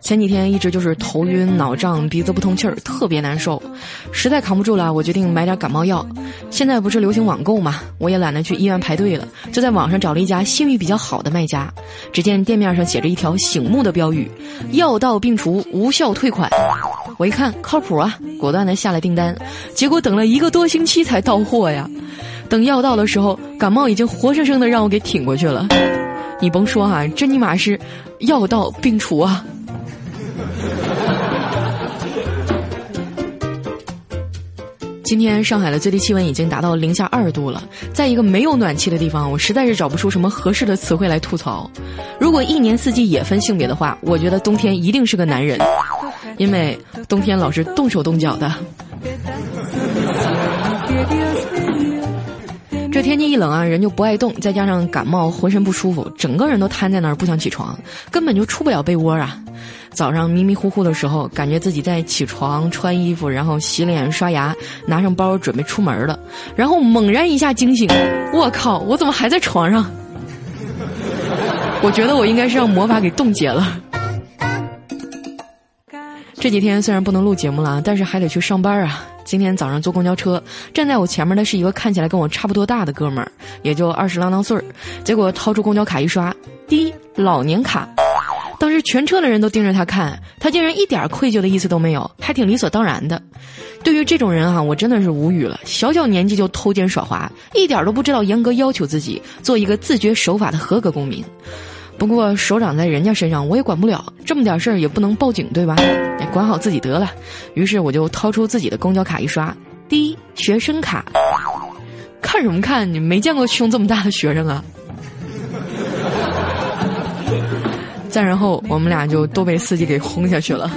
前几天一直就是头晕脑胀、鼻子不通气儿，特别难受，实在扛不住了，我决定买点感冒药。现在不是流行网购嘛，我也懒得去医院排队了，就在网上找了一家信誉比较好的卖家。只见店面上写着一条醒目的标语：“药到病除，无效退款。”我一看靠谱啊，果断的下了订单。结果等了一个多星期才到货呀。等药到的时候，感冒已经活生生的让我给挺过去了。你甭说哈，这尼玛是药到病除啊！今天上海的最低气温已经达到零下二度了，在一个没有暖气的地方，我实在是找不出什么合适的词汇来吐槽。如果一年四季也分性别的话，我觉得冬天一定是个男人，因为冬天老是动手动脚的。这天气一冷啊，人就不爱动，再加上感冒，浑身不舒服，整个人都瘫在那儿不想起床，根本就出不了被窝啊。早上迷迷糊糊的时候，感觉自己在起床、穿衣服，然后洗脸、刷牙，拿上包准备出门了，然后猛然一下惊醒，我靠，我怎么还在床上？我觉得我应该是让魔法给冻结了。这几天虽然不能录节目了，但是还得去上班啊。今天早上坐公交车，站在我前面的是一个看起来跟我差不多大的哥们儿，也就二十啷当岁儿。结果掏出公交卡一刷，滴，老年卡。当时全车的人都盯着他看，他竟然一点愧疚的意思都没有，还挺理所当然的。对于这种人哈，我真的是无语了。小小年纪就偷奸耍滑，一点都不知道严格要求自己，做一个自觉守法的合格公民。不过手长在人家身上，我也管不了，这么点事儿也不能报警，对吧？管好自己得了。于是我就掏出自己的公交卡一刷，第一学生卡。看什么看？你没见过胸这么大的学生啊！再然后我们俩就都被司机给轰下去了。